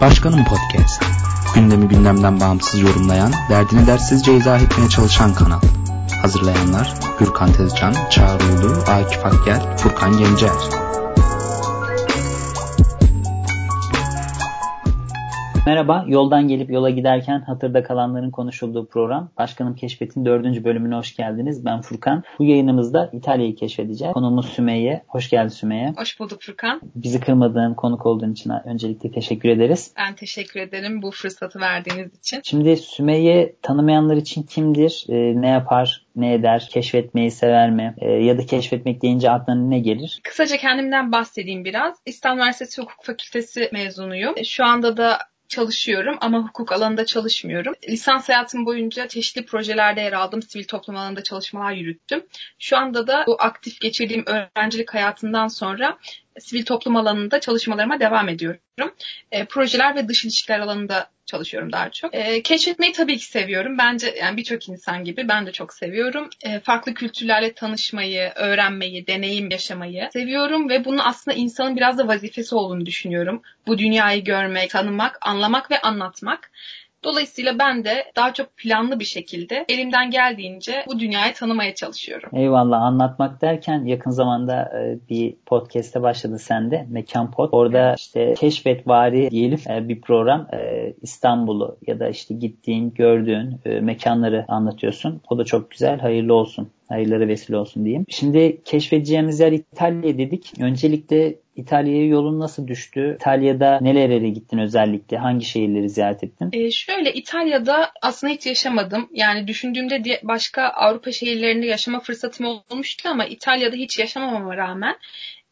Başkanım Podcast. Gündemi gündemden bağımsız yorumlayan, derdini dersizce izah etmeye çalışan kanal. Hazırlayanlar Gürkan Tezcan, Çağrı Ulu, Akif Akgel, Furkan Gencer. Merhaba, yoldan gelip yola giderken hatırda kalanların konuşulduğu program Başkanım Keşfet'in dördüncü bölümüne hoş geldiniz. Ben Furkan. Bu yayınımızda İtalya'yı keşfedeceğiz. Konumuz Sümeyye. Hoş geldin Sümeyye. Hoş bulduk Furkan. Bizi kırmadığın, konuk olduğun için öncelikle teşekkür ederiz. Ben teşekkür ederim bu fırsatı verdiğiniz için. Şimdi Sümeyye tanımayanlar için kimdir? E, ne yapar? ne eder, keşfetmeyi sever mi e, ya da keşfetmek deyince aklına ne gelir? Kısaca kendimden bahsedeyim biraz. İstanbul Üniversitesi Hukuk Fakültesi mezunuyum. Şu anda da çalışıyorum ama hukuk alanında çalışmıyorum. Lisans hayatım boyunca çeşitli projelerde yer aldım. Sivil toplum alanında çalışmalar yürüttüm. Şu anda da bu aktif geçirdiğim öğrencilik hayatından sonra sivil toplum alanında çalışmalarıma devam ediyorum. E, projeler ve dış ilişkiler alanında çalışıyorum daha çok. E, keşfetmeyi tabii ki seviyorum. Bence yani birçok insan gibi ben de çok seviyorum. E, farklı kültürlerle tanışmayı, öğrenmeyi, deneyim yaşamayı seviyorum ve bunun aslında insanın biraz da vazifesi olduğunu düşünüyorum. Bu dünyayı görmek, tanımak, anlamak ve anlatmak. Dolayısıyla ben de daha çok planlı bir şekilde elimden geldiğince bu dünyayı tanımaya çalışıyorum. Eyvallah anlatmak derken yakın zamanda e, bir podcast'e başladı sende Mekan Pod. Orada işte keşfet vari diyelim e, bir program e, İstanbul'u ya da işte gittiğin, gördüğün mekanları anlatıyorsun. O da çok güzel. Hayırlı olsun hayırlara vesile olsun diyeyim. Şimdi keşfedeceğimiz yer İtalya dedik. Öncelikle İtalya'ya yolun nasıl düştü? İtalya'da nerelere gittin özellikle? Hangi şehirleri ziyaret ettin? Ee, şöyle İtalya'da aslında hiç yaşamadım. Yani düşündüğümde başka Avrupa şehirlerinde yaşama fırsatım olmuştu ama İtalya'da hiç yaşamamama rağmen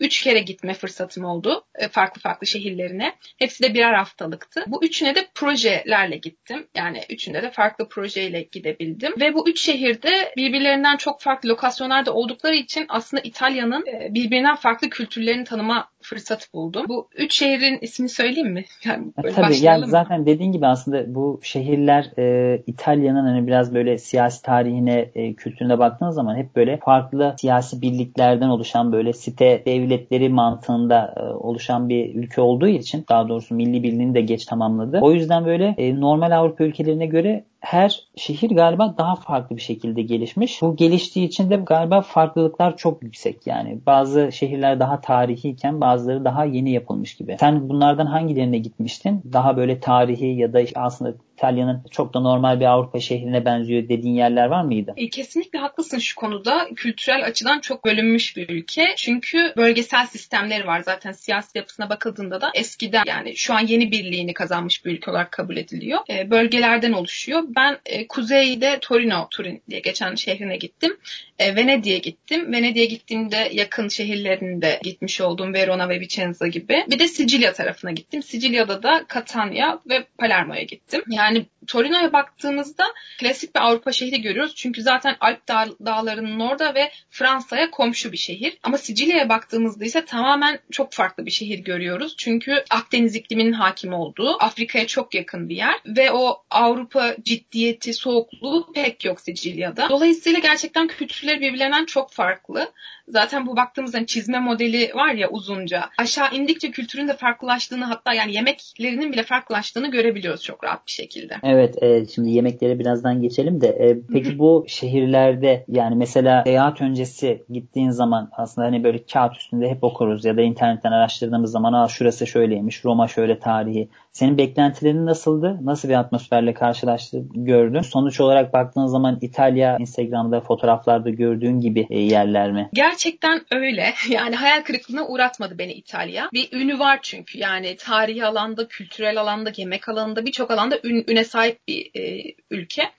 Üç kere gitme fırsatım oldu e, farklı farklı şehirlerine. Hepsi de birer haftalıktı. Bu üçüne de projelerle gittim. Yani üçünde de farklı projeyle gidebildim. Ve bu üç şehirde birbirlerinden çok farklı lokasyonlarda oldukları için aslında İtalya'nın e, birbirinden farklı kültürlerini tanıma fırsatı buldum. Bu üç şehrin ismini söyleyeyim mi? Yani böyle Tabii yani mı? zaten dediğin gibi aslında bu şehirler e, İtalya'nın hani biraz böyle siyasi tarihine, e, kültürüne baktığınız zaman hep böyle farklı siyasi birliklerden oluşan böyle site devletleri mantığında e, oluşan bir ülke olduğu için daha doğrusu milli birliğini de geç tamamladı. O yüzden böyle e, normal Avrupa ülkelerine göre her şehir galiba daha farklı bir şekilde gelişmiş. Bu geliştiği için de galiba farklılıklar çok yüksek. Yani bazı şehirler daha tarihiyken bazıları daha yeni yapılmış gibi. Sen bunlardan hangilerine gitmiştin? Daha böyle tarihi ya da aslında İtalya'nın çok da normal bir Avrupa şehrine benziyor dediğin yerler var mıydı? E, kesinlikle haklısın şu konuda. Kültürel açıdan çok bölünmüş bir ülke. Çünkü bölgesel sistemleri var. Zaten siyasi yapısına bakıldığında da eskiden yani şu an yeni birliğini kazanmış bir ülke olarak kabul ediliyor. E, bölgelerden oluşuyor. Ben e, kuzeyde Torino, Turin diye geçen şehrine gittim. E, Venedik'e gittim. Venedik'e gittiğimde yakın şehirlerinde gitmiş oldum. Verona ve Vicenza gibi. Bir de Sicilya tarafına gittim. Sicilya'da da Catania ve Palermo'ya gittim. Yani yani Torino'ya baktığımızda klasik bir Avrupa şehri görüyoruz. Çünkü zaten Alp dağ, dağlarının orada ve Fransa'ya komşu bir şehir. Ama Sicilya'ya baktığımızda ise tamamen çok farklı bir şehir görüyoruz. Çünkü Akdeniz ikliminin hakim olduğu, Afrika'ya çok yakın bir yer ve o Avrupa ciddiyeti, soğukluğu pek yok Sicilya'da. Dolayısıyla gerçekten kültürleri birbirlerinden çok farklı. Zaten bu baktığımızda hani çizme modeli var ya uzunca. Aşağı indikçe kültürün de farklılaştığını hatta yani yemeklerinin bile farklılaştığını görebiliyoruz çok rahat bir şekilde. Evet e, şimdi yemeklere birazdan geçelim de e, peki bu şehirlerde yani mesela seyahat öncesi gittiğin zaman aslında hani böyle kağıt üstünde hep okuruz ya da internetten araştırdığımız zaman Aa, şurası şöyleymiş Roma şöyle tarihi senin beklentilerin nasıldı? Nasıl bir atmosferle karşılaştın, gördün? Sonuç olarak baktığın zaman İtalya Instagram'da fotoğraflarda gördüğün gibi e, yerler mi? Gerçekten öyle. Yani hayal kırıklığına uğratmadı beni İtalya. Bir ünü var çünkü. Yani tarihi alanda, kültürel alanda, yemek alanında birçok alanda ün, üne sahip bir e, ülke.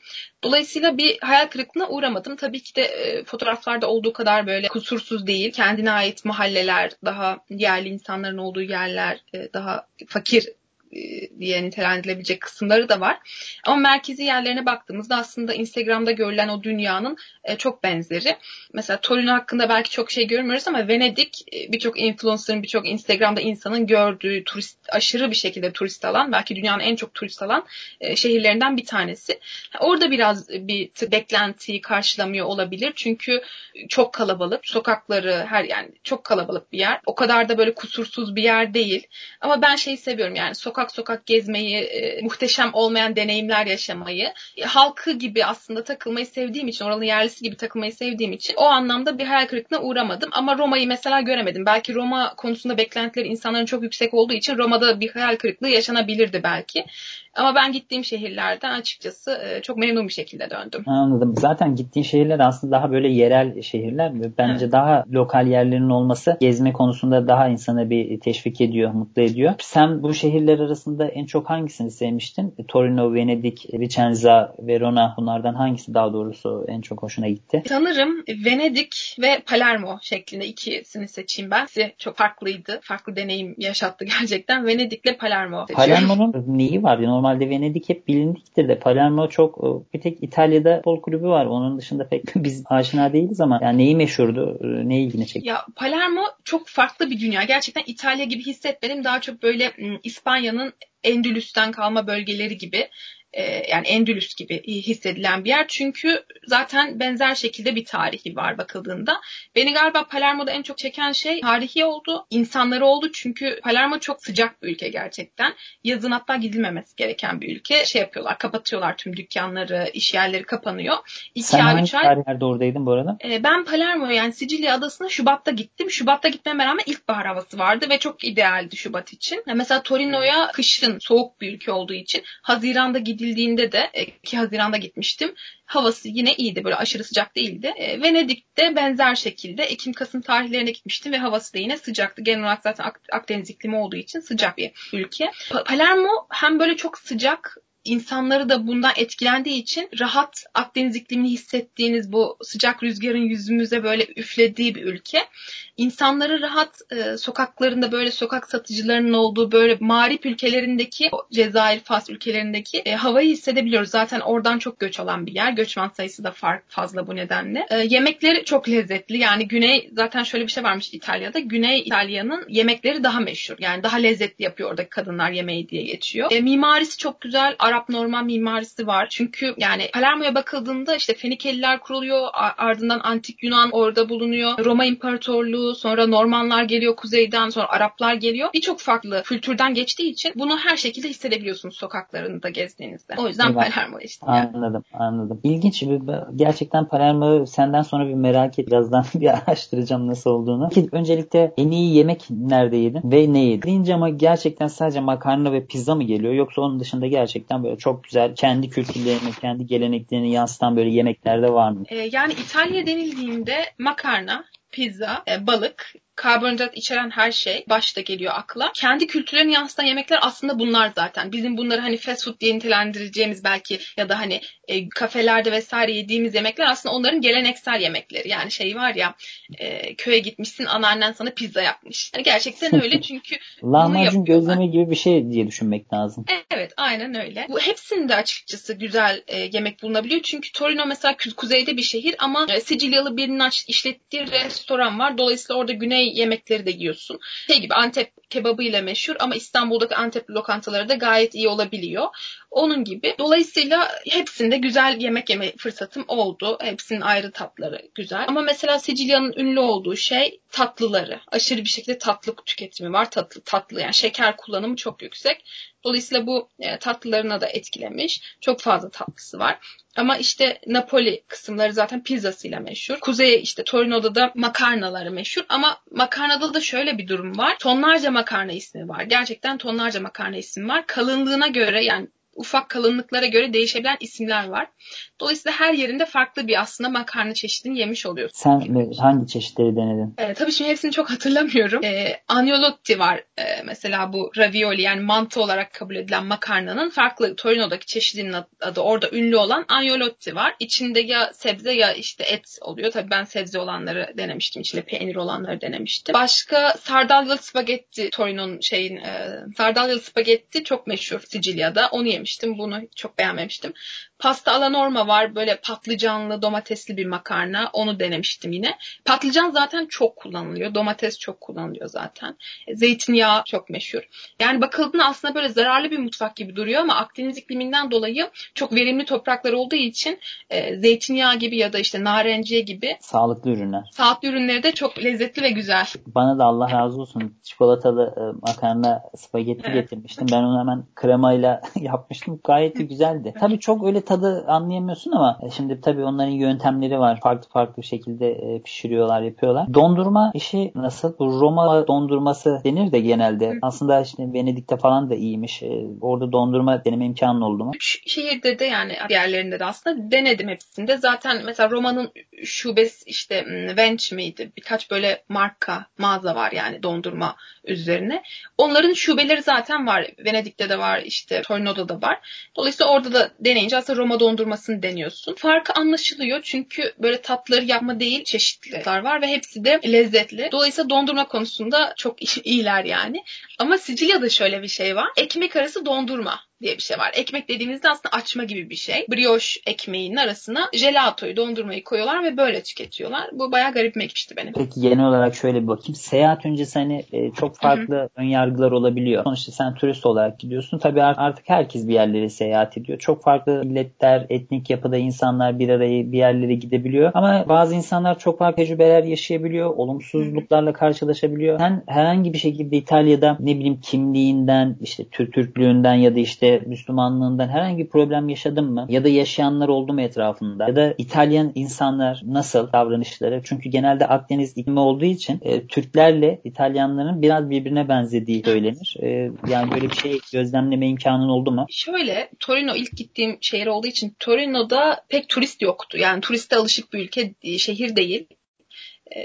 Dolayısıyla bir hayal kırıklığına uğramadım. Tabii ki de e, fotoğraflarda olduğu kadar böyle kusursuz değil. Kendine ait mahalleler, daha yerli insanların olduğu yerler, e, daha fakir diye nitelendirilebilecek kısımları da var. Ama merkezi yerlerine baktığımızda aslında Instagram'da görülen o dünyanın e, çok benzeri. Mesela Torino hakkında belki çok şey görmüyoruz ama Venedik e, birçok influencer'ın, birçok Instagram'da insanın gördüğü turist aşırı bir şekilde turist alan, belki dünyanın en çok turist alan şehirlerinden bir tanesi. Orada biraz bir beklentiyi karşılamıyor olabilir. Çünkü çok kalabalık. Sokakları her yani çok kalabalık bir yer. O kadar da böyle kusursuz bir yer değil. Ama ben şeyi seviyorum yani sokak sokak sokak gezmeyi, e, muhteşem olmayan deneyimler yaşamayı, e, halkı gibi aslında takılmayı sevdiğim için, oranın yerlisi gibi takılmayı sevdiğim için o anlamda bir hayal kırıklığına uğramadım. Ama Roma'yı mesela göremedim. Belki Roma konusunda beklentileri insanların çok yüksek olduğu için Roma'da bir hayal kırıklığı yaşanabilirdi belki. Ama ben gittiğim şehirlerden açıkçası e, çok memnun bir şekilde döndüm. Anladım. Zaten gittiğin şehirler aslında daha böyle yerel şehirler. Bence evet. daha lokal yerlerin olması gezme konusunda daha insanı bir teşvik ediyor, mutlu ediyor. Sen bu şehirler arasında en çok hangisini sevmiştin? Torino, Venedik, Vicenza, Verona bunlardan hangisi daha doğrusu en çok hoşuna gitti? Sanırım Venedik ve Palermo şeklinde ikisini seçeyim ben. Size çok farklıydı. Farklı deneyim yaşattı gerçekten. Venedik ile Palermo seçiyorum. Palermo'nun neyi var? Normalde Venedik hep bilindiktir de Palermo çok e, bir tek İtalya'da futbol kulübü var. Onun dışında pek biz aşina değiliz ama yani neyi meşhurdu? E, ne ilgini çekti? Ya Palermo çok farklı bir dünya. Gerçekten İtalya gibi hissetmedim. Daha çok böyle İspanya'nın Endülüs'ten kalma bölgeleri gibi e, yani Endülüs gibi hissedilen bir yer. Çünkü zaten benzer şekilde bir tarihi var bakıldığında. Beni galiba Palermo'da en çok çeken şey tarihi oldu, insanları oldu. Çünkü Palermo çok sıcak bir ülke gerçekten. Yazın hatta gidilmemesi gereken bir ülke. Şey yapıyorlar, kapatıyorlar tüm dükkanları, iş yerleri kapanıyor. İki Sen ay, hangi tarihlerde oradaydın bu arada? E, ben Palermo'ya yani Sicilya adasına Şubat'ta gittim. Şubat'ta gitmeme rağmen ilkbahar havası vardı ve çok idealdi Şubat için. Mesela Torino'ya kışın soğuk bir ülke olduğu için Haziran'da gidildi gidildiğinde de e, ki Haziran'da gitmiştim. Havası yine iyiydi. Böyle aşırı sıcak değildi. E, Venedik'te benzer şekilde Ekim-Kasım tarihlerine gitmiştim ve havası da yine sıcaktı. Genel olarak zaten Akdeniz iklimi olduğu için sıcak bir ülke. Palermo hem böyle çok sıcak insanları da bundan etkilendiği için rahat Akdeniz iklimini hissettiğiniz bu sıcak rüzgarın yüzümüze böyle üflediği bir ülke insanları rahat e, sokaklarında böyle sokak satıcılarının olduğu böyle mağrip ülkelerindeki Cezayir, Fas ülkelerindeki e, havayı hissedebiliyoruz. Zaten oradan çok göç alan bir yer. Göçmen sayısı da fark fazla bu nedenle. E, yemekleri çok lezzetli. Yani Güney zaten şöyle bir şey varmış İtalya'da. Güney İtalya'nın yemekleri daha meşhur. Yani daha lezzetli yapıyor oradaki kadınlar yemeği diye geçiyor. E, mimarisi çok güzel. Arap normal mimarisi var. Çünkü yani Palermo'ya bakıldığında işte Fenikeliler kuruluyor. Ardından Antik Yunan orada bulunuyor. Roma İmparatorluğu sonra Normanlar geliyor kuzeyden, sonra Araplar geliyor. Birçok farklı kültürden geçtiği için bunu her şekilde hissedebiliyorsunuz sokaklarında gezdiğinizde. O yüzden evet. Palermo işte. Anladım, anladım. İlginç. Gerçekten Palermo senden sonra bir merak et. Birazdan bir araştıracağım nasıl olduğunu. Ki öncelikle en iyi yemek nerede yedin ve ne yedin? Deyince ama gerçekten sadece makarna ve pizza mı geliyor? Yoksa onun dışında gerçekten böyle çok güzel kendi kültürlerini, kendi geleneklerini yansıtan böyle yemekler de var mı? Ee, yani İtalya denildiğinde makarna, pizza, e, balık, karbonhidrat içeren her şey başta geliyor akla. Kendi kültürlerini yansıtan yemekler aslında bunlar zaten. Bizim bunları hani fast food diye nitelendireceğimiz belki ya da hani e, kafelerde vesaire yediğimiz yemekler aslında onların geleneksel yemekleri. Yani şey var ya e, köye gitmişsin anneannen sana pizza yapmış. Yani gerçekten öyle çünkü Lahmacun gözleme gibi bir şey diye düşünmek lazım. Evet aynen öyle. Bu hepsinde açıkçası güzel e, yemek bulunabiliyor. Çünkü Torino mesela kuzeyde bir şehir ama e, Sicilyalı birinin işlettiği restoran var. Dolayısıyla orada güney yemekleri de yiyorsun. Şey gibi Antep kebabıyla meşhur ama İstanbul'daki Antep lokantaları da gayet iyi olabiliyor. Onun gibi. Dolayısıyla hepsinde güzel yemek yeme fırsatım oldu. Hepsinin ayrı tatları güzel. Ama mesela Sicilya'nın ünlü olduğu şey tatlıları. Aşırı bir şekilde tatlı tüketimi var. Tatlı tatlı yani şeker kullanımı çok yüksek. Dolayısıyla bu e, tatlılarına da etkilemiş. Çok fazla tatlısı var. Ama işte Napoli kısımları zaten pizzasıyla meşhur. Kuzey işte Torino'da da makarnaları meşhur. Ama makarnada da şöyle bir durum var. Tonlarca makarna ismi var. Gerçekten tonlarca makarna ismi var. Kalınlığına göre yani ufak kalınlıklara göre değişebilen isimler var. Dolayısıyla her yerinde farklı bir aslında makarna çeşidini yemiş oluyorsun. Sen hangi çeşitleri denedin? E, tabii şimdi hepsini çok hatırlamıyorum. E, agnolotti var e, mesela bu ravioli yani mantı olarak kabul edilen makarnanın farklı Torino'daki çeşidinin adı orada ünlü olan agnolotti var. İçinde ya sebze ya işte et oluyor. Tabii ben sebze olanları denemiştim. İçinde peynir olanları denemiştim. Başka sardalyalı spagetti Torino'nun şeyin e, sardalyalı spagetti çok meşhur Sicilya'da. Onu yemiştim denemiştim. Bunu çok beğenmemiştim. Pasta alla norma var. Böyle patlıcanlı, domatesli bir makarna. Onu denemiştim yine. Patlıcan zaten çok kullanılıyor. Domates çok kullanılıyor zaten. E, zeytinyağı çok meşhur. Yani bakıldığında aslında böyle zararlı bir mutfak gibi duruyor ama Akdeniz ikliminden dolayı çok verimli topraklar olduğu için e, zeytinyağı gibi ya da işte narenciye gibi sağlıklı ürünler. Sağlıklı ürünleri de çok lezzetli ve güzel. Bana da Allah razı olsun çikolatalı e, makarna spagetti evet. getirmiştim. Ben onu hemen kremayla yapmıştım. Gayet de güzeldi. Tabii çok öyle tadı anlayamıyorsun ama e, şimdi tabii onların yöntemleri var. Farklı farklı şekilde e, pişiriyorlar, yapıyorlar. Dondurma işi nasıl? Bu Roma dondurması denir de genelde. Aslında işte Venedik'te falan da iyiymiş. E, orada dondurma deneme imkanı oldu mu? Şehirde de yani diğerlerinde de aslında denedim hepsinde. Zaten mesela Roma'nın şubesi işte Vench miydi? Birkaç böyle marka mağaza var yani dondurma üzerine. Onların şubeleri zaten var. Venedik'te de var, işte Torino'da da var. Dolayısıyla orada da deneyince aslında Roma dondurmasını deniyorsun. Farkı anlaşılıyor çünkü böyle tatları yapma değil çeşitliler var ve hepsi de lezzetli. Dolayısıyla dondurma konusunda çok iyiler yani. Ama Sicilya'da şöyle bir şey var. Ekmek arası dondurma diye bir şey var. Ekmek dediğimizde aslında açma gibi bir şey. Brioche ekmeğinin arasına jelatoyu, dondurmayı koyuyorlar ve böyle tüketiyorlar. Bu bayağı garip gitmişti benim. Peki yeni olarak şöyle bir bakayım. Seyahat öncesi hani e, çok farklı Hı-hı. ön yargılar olabiliyor. Sonuçta sen turist olarak gidiyorsun. Tabii artık herkes bir yerlere seyahat ediyor. Çok farklı milletler, etnik yapıda insanlar bir araya bir yerlere gidebiliyor. Ama bazı insanlar çok farklı tecrübeler yaşayabiliyor. Olumsuzluklarla karşılaşabiliyor. Sen herhangi bir şekilde İtalya'da ne bileyim kimliğinden, işte Türk Türklüğünden ya da işte Müslümanlığından herhangi bir problem yaşadın mı? Ya da yaşayanlar oldu mu etrafında? Ya da İtalyan insanlar nasıl davranışları? Çünkü genelde Akdeniz iklimi olduğu için e, Türklerle İtalyanların biraz birbirine benzediği söylenir. E, yani böyle bir şey gözlemleme imkanın oldu mu? Şöyle Torino ilk gittiğim şehir olduğu için Torino'da pek turist yoktu. Yani turiste alışık bir ülke şehir değil.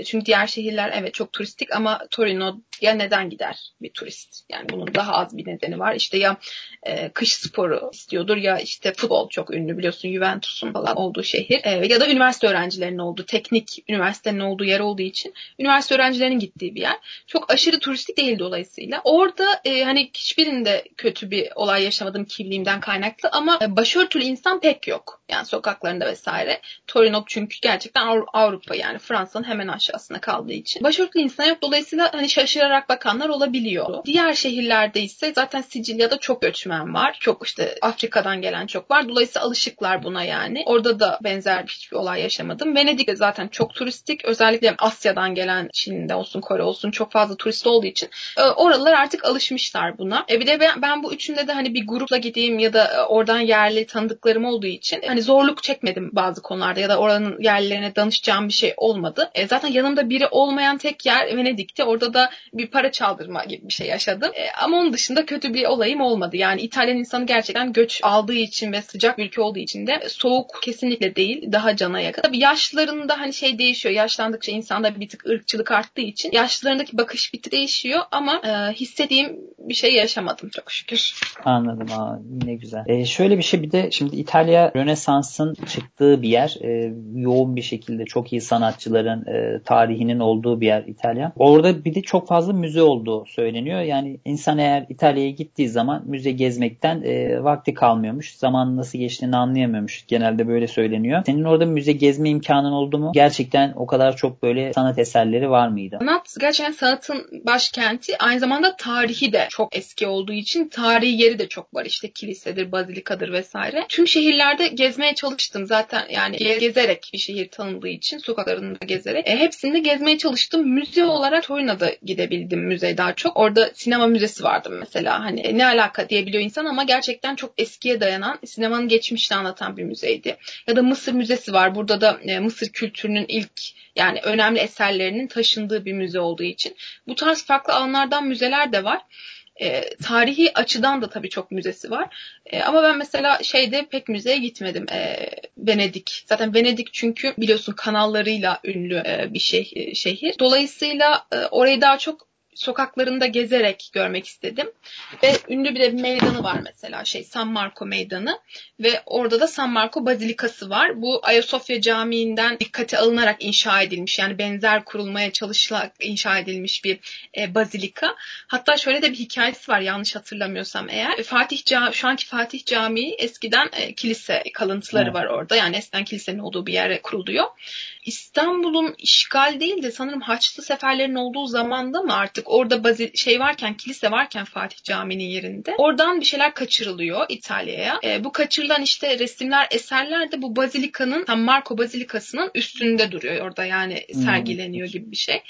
Çünkü diğer şehirler evet çok turistik ama Torino ya neden gider bir turist? Yani bunun daha az bir nedeni var. İşte ya e, kış sporu istiyordur ya işte futbol çok ünlü biliyorsun Juventus'un falan olduğu şehir. E, ya da üniversite öğrencilerinin olduğu, teknik üniversitenin olduğu yer olduğu için üniversite öğrencilerinin gittiği bir yer. Çok aşırı turistik değil dolayısıyla. Orada e, hani hiçbirinde kötü bir olay yaşamadım kimliğimden kaynaklı ama e, başörtülü insan pek yok. Yani sokaklarında vesaire. Torino çünkü gerçekten Avrupa yani Fransa'nın hemen aşağısına kaldığı için. Başörtülü insan yok. Dolayısıyla hani şaşırarak bakanlar olabiliyor. Diğer şehirlerde ise zaten Sicilya'da çok göçmen var. Çok işte Afrika'dan gelen çok var. Dolayısıyla alışıklar buna yani. Orada da benzer hiçbir olay yaşamadım. Venedik'te zaten çok turistik. Özellikle Asya'dan gelen Çin'de olsun Kore olsun çok fazla turist olduğu için e, oralar artık alışmışlar buna. E bir de ben, ben bu üçünde de hani bir grupla gideyim ya da e, oradan yerli tanıdıklarım olduğu için hani zorluk çekmedim bazı konularda ya da oranın yerlilerine danışacağım bir şey olmadı. E zaten yanımda biri olmayan tek yer Venedik'ti. Orada da bir para çaldırma gibi bir şey yaşadım. E, ama onun dışında kötü bir olayım olmadı. Yani İtalyan insanı gerçekten göç aldığı için ve sıcak bir ülke olduğu için de soğuk kesinlikle değil. Daha cana yakın. Tabii yaşlarında hani şey değişiyor. Yaşlandıkça insanda bir tık ırkçılık arttığı için yaşlarındaki bakış bir tık değişiyor ama e, hissettiğim bir şey yaşamadım çok şükür. Anladım. Aa, ne güzel. E, şöyle bir şey bir de şimdi İtalya Rönesans'ın çıktığı bir yer. E, yoğun bir şekilde çok iyi sanatçıların e, tarihinin olduğu bir yer İtalya. Orada bir de çok fazla müze olduğu söyleniyor. Yani insan eğer İtalya'ya gittiği zaman müze gezmekten e, vakti kalmıyormuş. Zaman nasıl geçtiğini anlayamıyormuş. Genelde böyle söyleniyor. Senin orada müze gezme imkanın oldu mu? Gerçekten o kadar çok böyle sanat eserleri var mıydı? Sanat gerçekten sanatın başkenti. Aynı zamanda tarihi de çok eski olduğu için tarihi yeri de çok var. İşte kilisedir, bazilikadır vesaire. Tüm şehirlerde gezmeye çalıştım. Zaten yani gezerek bir şehir tanındığı için sokaklarında gezerek. E, hepsinde gezmeye çalıştım. Müze olarak Torino'da gidebildim müze daha çok. Orada sinema müzesi vardı mesela. Hani e, ne alaka diyebiliyor insan ama gerçekten çok eskiye dayanan sinemanın geçmişini anlatan bir müzeydi. Ya da Mısır Müzesi var. Burada da e, Mısır kültürünün ilk yani önemli eserlerinin taşındığı bir müze olduğu için. Bu tarz farklı alanlardan müzeler de var. E, tarihi açıdan da tabii çok müzesi var. E, ama ben mesela şeyde pek müzeye gitmedim. E, Venedik. Zaten Venedik çünkü biliyorsun kanallarıyla ünlü e, bir şey, e, şehir. Dolayısıyla e, orayı daha çok sokaklarında gezerek görmek istedim. Ve ünlü bir de bir meydanı var mesela şey San Marco Meydanı ve orada da San Marco Bazilikası var. Bu Ayasofya Camii'nden dikkate alınarak inşa edilmiş yani benzer kurulmaya çalışılarak inşa edilmiş bir e, bazilika. Hatta şöyle de bir hikayesi var yanlış hatırlamıyorsam eğer. Fatih Cami, şu anki Fatih Camii eskiden e, kilise kalıntıları evet. var orada. Yani eskiden kilisenin olduğu bir yere kuruluyor. İstanbul'un işgal değil de sanırım Haçlı seferlerin olduğu zamanda mı artık orada bazı şey varken kilise varken Fatih Camii'nin yerinde oradan bir şeyler kaçırılıyor İtalya'ya. E, bu kaçırılan işte resimler eserler de bu bazilikanın San Marco Bazilikası'nın üstünde duruyor orada yani hmm. sergileniyor gibi bir şey.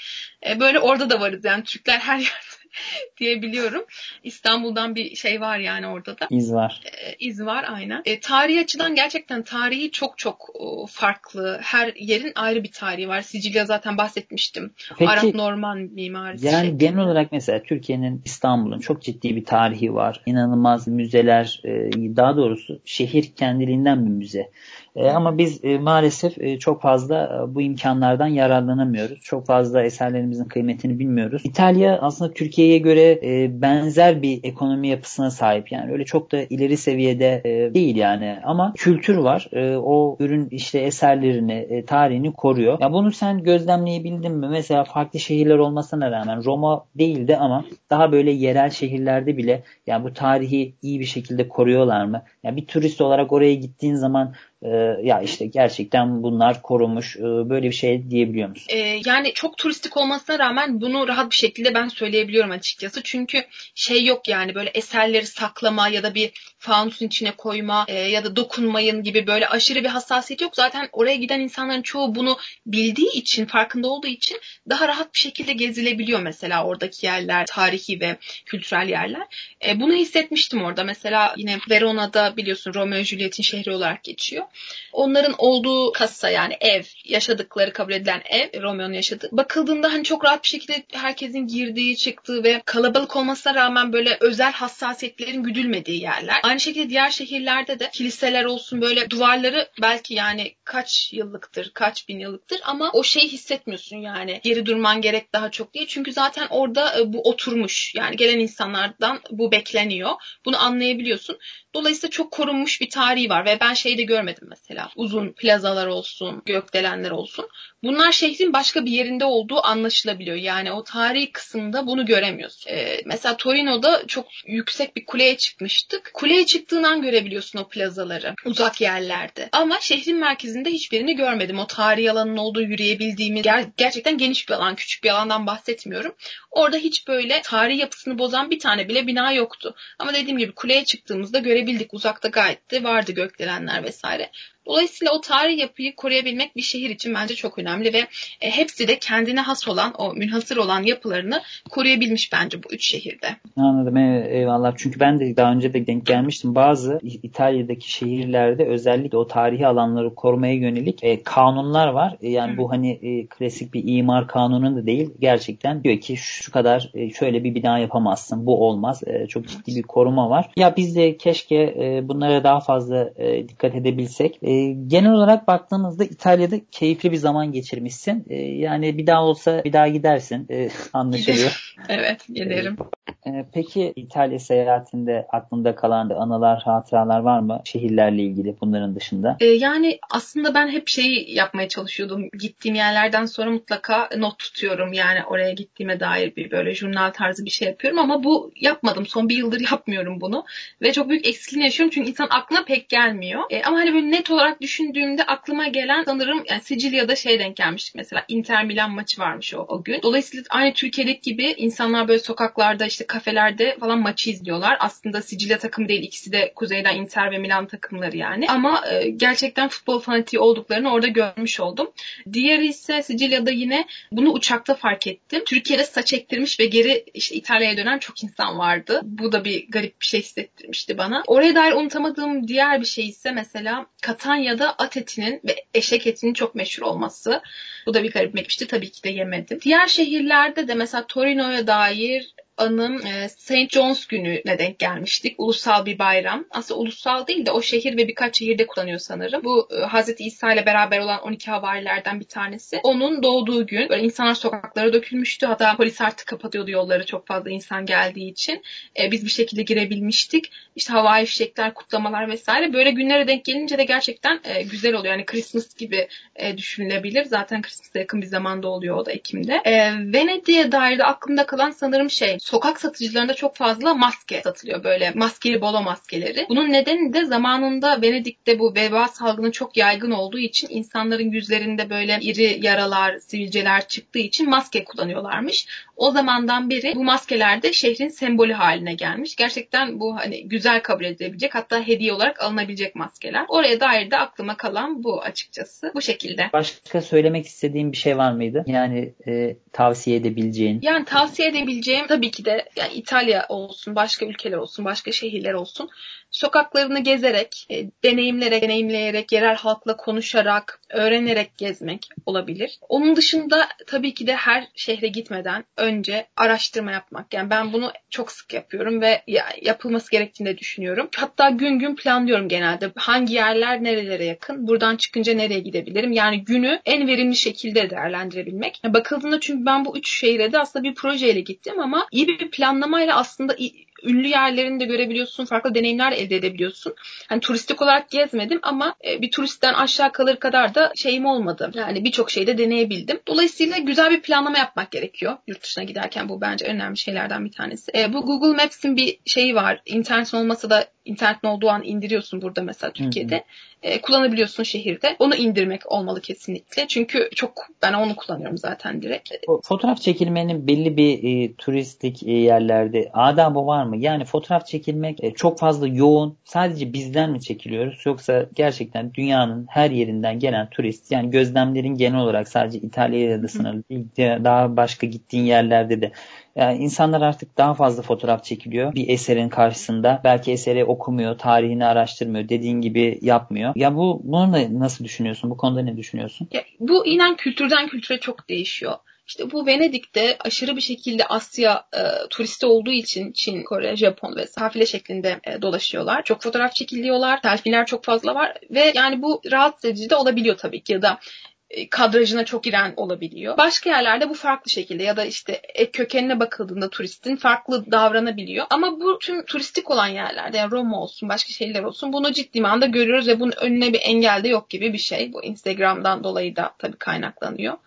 E, böyle orada da varız yani Türkler her yerde diyebiliyorum. İstanbul'dan bir şey var yani orada da. İz var. E, iz var aynen. E, tarihi açıdan gerçekten tarihi çok çok o, farklı. Her yerin ayrı bir tarihi var. Sicilya zaten bahsetmiştim. Peki, Arap Norman mimarisi. Yani şeklinde. genel olarak mesela Türkiye'nin İstanbul'un çok ciddi bir tarihi var. İnanılmaz müzeler, e, daha doğrusu şehir kendiliğinden bir müze. E, ama biz e, maalesef e, çok fazla bu imkanlardan yararlanamıyoruz. Çok fazla eserlerimizin kıymetini bilmiyoruz. İtalya aslında Türkiye'ye göre benzer bir ekonomi yapısına sahip. Yani öyle çok da ileri seviyede değil yani. Ama kültür var. O ürün işte eserlerini, tarihini koruyor. Ya bunu sen gözlemleyebildin mi? Mesela farklı şehirler olmasına rağmen Roma değildi ama daha böyle yerel şehirlerde bile yani bu tarihi iyi bir şekilde koruyorlar mı? Yani bir turist olarak oraya gittiğin zaman ee, ya işte gerçekten bunlar korumuş. Ee, böyle bir şey diyebiliyor musun? Ee, yani çok turistik olmasına rağmen bunu rahat bir şekilde ben söyleyebiliyorum açıkçası. Çünkü şey yok yani böyle eserleri saklama ya da bir fanusun içine koyma e, ya da dokunmayın gibi böyle aşırı bir hassasiyet yok. Zaten oraya giden insanların çoğu bunu bildiği için, farkında olduğu için daha rahat bir şekilde gezilebiliyor mesela oradaki yerler, tarihi ve kültürel yerler. E, bunu hissetmiştim orada. Mesela yine Verona'da biliyorsun Romeo Juliet'in şehri olarak geçiyor. Onların olduğu kasa yani ev, yaşadıkları kabul edilen ev, Romeo'nun yaşadığı. Bakıldığında hani çok rahat bir şekilde herkesin girdiği, çıktığı ve kalabalık olmasına rağmen böyle özel hassasiyetlerin güdülmediği yerler. Aynı şekilde diğer şehirlerde de kiliseler olsun böyle duvarları belki yani kaç yıllıktır, kaç bin yıllıktır ama o şeyi hissetmiyorsun yani. Geri durman gerek daha çok diye. Çünkü zaten orada e, bu oturmuş. Yani gelen insanlardan bu bekleniyor. Bunu anlayabiliyorsun. Dolayısıyla çok korunmuş bir tarihi var ve ben şeyi de görmedim mesela. Uzun plazalar olsun, gökdelenler olsun. Bunlar şehrin başka bir yerinde olduğu anlaşılabiliyor. Yani o tarihi kısımda bunu göremiyorsun. Ee, mesela Torino'da çok yüksek bir kuleye çıkmıştık. Kuleye çıktığından görebiliyorsun o plazaları uzak yerlerde. Ama şehrin merkezinde hiçbirini görmedim. O tarihi alanın olduğu yürüyebildiğimiz ger- gerçekten geniş bir alan, küçük bir alandan bahsetmiyorum. Orada hiç böyle tarihi yapısını bozan bir tane bile bina yoktu. Ama dediğim gibi kuleye çıktığımızda görebildik. Uzakta gayet de vardı gökdelenler vesaire. Dolayısıyla o tarihi yapıyı koruyabilmek bir şehir için bence çok önemli ve e, hepsi de kendine has olan, o münhasır olan yapılarını koruyabilmiş bence bu üç şehirde. Anladım eyvallah. Çünkü ben de daha önce de denk gelmiştim. Bazı İtalya'daki şehirlerde özellikle o tarihi alanları korumaya yönelik e, kanunlar var. E, yani Hı. bu hani e, klasik bir imar kanunu da değil. Gerçekten diyor ki şu kadar e, şöyle bir bina yapamazsın. Bu olmaz. E, çok ciddi bir koruma var. Ya biz de keşke e, bunlara daha fazla e, dikkat edebilsek. E, genel olarak baktığımızda İtalya'da keyifli bir zaman geçirmişsin. E, yani bir daha olsa bir daha gidersin. E, anlaşılıyor. evet giderim. E, peki İtalya seyahatinde aklında kalan anılar, hatıralar var mı şehirlerle ilgili bunların dışında? E, yani aslında ben hep şeyi yapmaya çalışıyordum. Gittiğim yerlerden sonra mutlaka not tutuyorum. Yani oraya gittiğime dair bir böyle jurnal tarzı bir şey yapıyorum ama bu yapmadım. Son bir yıldır yapmıyorum bunu. Ve çok büyük eksikliğini yaşıyorum çünkü insan aklına pek gelmiyor. E, ama hani böyle net olarak olarak düşündüğümde aklıma gelen sanırım yani Sicilya'da şey denk gelmiştik mesela Inter Milan maçı varmış o, o gün. Dolayısıyla aynı Türkiye'deki gibi insanlar böyle sokaklarda işte kafelerde falan maçı izliyorlar. Aslında Sicilya takımı değil ikisi de kuzeyden Inter ve Milan takımları yani. Ama e, gerçekten futbol fanatiği olduklarını orada görmüş oldum. Diğeri ise Sicilya'da yine bunu uçakta fark ettim. Türkiye'de saç ektirmiş ve geri işte İtalya'ya dönen çok insan vardı. Bu da bir garip bir şey hissettirmişti bana. Oraya dair unutamadığım diğer bir şey ise mesela Katan Almanya'da at etinin ve eşek etinin çok meşhur olması. Bu da bir garip etmişti. Tabii ki de yemedim. Diğer şehirlerde de mesela Torino'ya dair anım e, St. John's gününe denk gelmiştik. Ulusal bir bayram. Aslında ulusal değil de o şehir ve birkaç şehirde kullanıyor sanırım. Bu e, Hazreti İsa ile beraber olan 12 havarilerden bir tanesi. Onun doğduğu gün böyle insanlar sokaklara dökülmüştü. Hatta polis artık kapatıyordu yolları çok fazla insan geldiği için. E, biz bir şekilde girebilmiştik. İşte havai fişekler, kutlamalar vesaire. Böyle günlere denk gelince de gerçekten e, güzel oluyor. Yani Christmas gibi e, düşünülebilir. Zaten Christmas'a yakın bir zamanda oluyor o da Ekim'de. Venedik'e dair de aklımda kalan sanırım şey sokak satıcılarında çok fazla maske satılıyor. Böyle maskeli bolo maskeleri. Bunun nedeni de zamanında Venedik'te bu veba salgını çok yaygın olduğu için insanların yüzlerinde böyle iri yaralar, sivilceler çıktığı için maske kullanıyorlarmış. O zamandan beri bu maskeler de şehrin sembolü haline gelmiş. Gerçekten bu hani güzel kabul edilebilecek hatta hediye olarak alınabilecek maskeler. Oraya dair de aklıma kalan bu açıkçası. Bu şekilde. Başka söylemek istediğim bir şey var mıydı? Yani e, tavsiye edebileceğin? Yani tavsiye edebileceğim tabii ki de yani İtalya olsun, başka ülkeler olsun, başka şehirler olsun sokaklarını gezerek, e, deneyimlerek, deneyimleyerek, yerel halkla konuşarak, öğrenerek gezmek olabilir. Onun dışında tabii ki de her şehre gitmeden önce araştırma yapmak. Yani ben bunu çok sık yapıyorum ve yapılması gerektiğini de düşünüyorum. Hatta gün gün planlıyorum genelde. Hangi yerler nerelere yakın? Buradan çıkınca nereye gidebilirim? Yani günü en verimli şekilde değerlendirebilmek. Bakıldığında çünkü ben bu üç şehre de aslında bir projeyle gittim ama iyi bir planlamayla aslında ünlü yerlerini de görebiliyorsun. Farklı deneyimler elde edebiliyorsun. Hani turistik olarak gezmedim ama e, bir turistten aşağı kalır kadar da şeyim olmadı. Yani birçok şeyde deneyebildim. Dolayısıyla güzel bir planlama yapmak gerekiyor. Yurt dışına giderken bu bence önemli şeylerden bir tanesi. E, bu Google Maps'in bir şeyi var. İnternet olmasa da internetin olduğu an indiriyorsun burada mesela Türkiye'de. Hı hı. E, kullanabiliyorsun şehirde. Onu indirmek olmalı kesinlikle. Çünkü çok ben onu kullanıyorum zaten direkt. Fotoğraf çekilmenin belli bir e, turistik e, yerlerde adabı var mı? Yani fotoğraf çekilmek e, çok fazla yoğun. Sadece bizden mi çekiliyoruz? Yoksa gerçekten dünyanın her yerinden gelen turist yani gözlemlerin genel olarak sadece İtalya'ya da sınırlı değil. Daha başka gittiğin yerlerde de yani insanlar artık daha fazla fotoğraf çekiliyor bir eserin karşısında. Belki eseri okumuyor, tarihini araştırmıyor, dediğin gibi yapmıyor. Ya bu bunu nasıl düşünüyorsun? Bu konuda ne düşünüyorsun? Ya, bu inan kültürden kültüre çok değişiyor. İşte bu Venedik'te aşırı bir şekilde Asya e, turisti olduğu için Çin, Kore, Japon ve safile şeklinde e, dolaşıyorlar. Çok fotoğraf çekiliyorlar. Selfie'ler çok fazla var ve yani bu rahatsız edici de olabiliyor tabii ki ya da kadrajına çok giren olabiliyor. Başka yerlerde bu farklı şekilde ya da işte kökenine bakıldığında turistin farklı davranabiliyor. Ama bu tüm turistik olan yerlerde yani Roma olsun başka şeyler olsun bunu ciddi manada görüyoruz ve bunun önüne bir engel de yok gibi bir şey. Bu Instagram'dan dolayı da tabii kaynaklanıyor.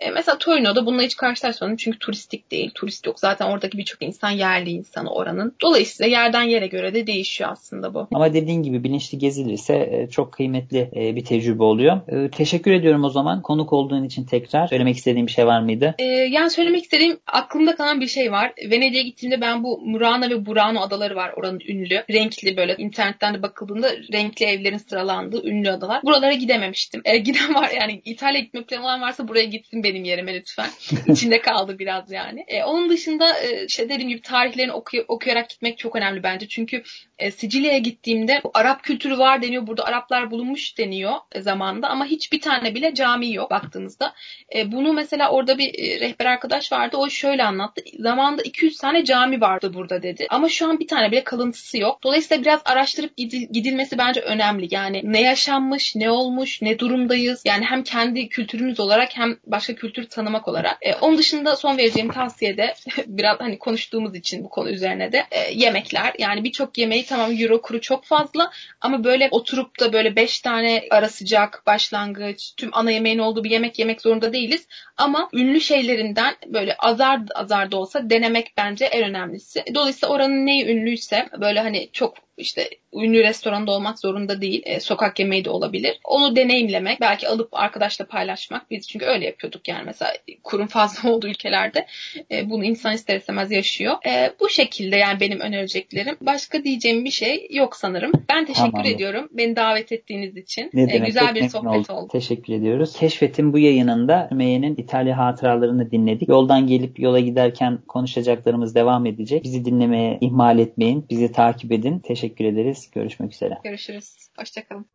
E, mesela Torino'da bununla hiç karşılaşmadım çünkü turistik değil. Turist yok. Zaten oradaki birçok insan yerli insanı oranın. Dolayısıyla yerden yere göre de değişiyor aslında bu. Ama dediğin gibi bilinçli gezilirse e, çok kıymetli e, bir tecrübe oluyor. E, teşekkür ediyorum o zaman. Konuk olduğun için tekrar. Söylemek istediğim bir şey var mıydı? E, yani söylemek istediğim aklımda kalan bir şey var. Venedik'e gittiğimde ben bu Murano ve Burano adaları var oranın ünlü. Renkli böyle internetten de bakıldığında renkli evlerin sıralandığı ünlü adalar. Buralara gidememiştim. E, giden var yani İtalya gitme planı olan varsa buraya gitsin benim yerime lütfen. İçinde kaldı biraz yani. E, onun dışında e, işte dediğim gibi tarihlerini oku- okuyarak gitmek çok önemli bence. Çünkü e, Sicilya'ya gittiğimde Arap kültürü var deniyor. Burada Araplar bulunmuş deniyor e, zamanda ama hiçbir tane bile cami yok baktığınızda. E, bunu mesela orada bir e, rehber arkadaş vardı. O şöyle anlattı. Zamanında 200 tane cami vardı burada dedi. Ama şu an bir tane bile kalıntısı yok. Dolayısıyla biraz araştırıp gidil- gidilmesi bence önemli. Yani ne yaşanmış, ne olmuş, ne durumdayız. Yani hem kendi kültürümüz olarak hem başka kültür tanımak olarak. E, onun dışında son vereceğim tavsiye de biraz hani konuştuğumuz için bu konu üzerine de e, yemekler. Yani birçok yemeği tamam euro kuru çok fazla ama böyle oturup da böyle 5 tane ara sıcak, başlangıç, tüm ana yemeğin olduğu bir yemek yemek zorunda değiliz. Ama ünlü şeylerinden böyle azar azar da olsa denemek bence en önemlisi. Dolayısıyla oranın neyi ünlüyse böyle hani çok işte ünlü restoranda olmak zorunda değil. E, sokak yemeği de olabilir. Onu deneyimlemek, belki alıp arkadaşla paylaşmak. Biz çünkü öyle yapıyorduk yani mesela kurum fazla olduğu ülkelerde e, bunu insan ister istemez yaşıyor. E, bu şekilde yani benim önereceklerim. Başka diyeceğim bir şey yok sanırım. Ben teşekkür Tamamdır. ediyorum. Beni davet ettiğiniz için. Ne e, demek, güzel bir sohbet oldu. oldu. Teşekkür ediyoruz. Keşfetin bu yayınında Meye'nin İtalya hatıralarını dinledik. Yoldan gelip yola giderken konuşacaklarımız devam edecek. Bizi dinlemeye ihmal etmeyin. Bizi takip edin. Teşekkür ederiz. Görüşmek üzere. Görüşürüz. Hoşçakalın.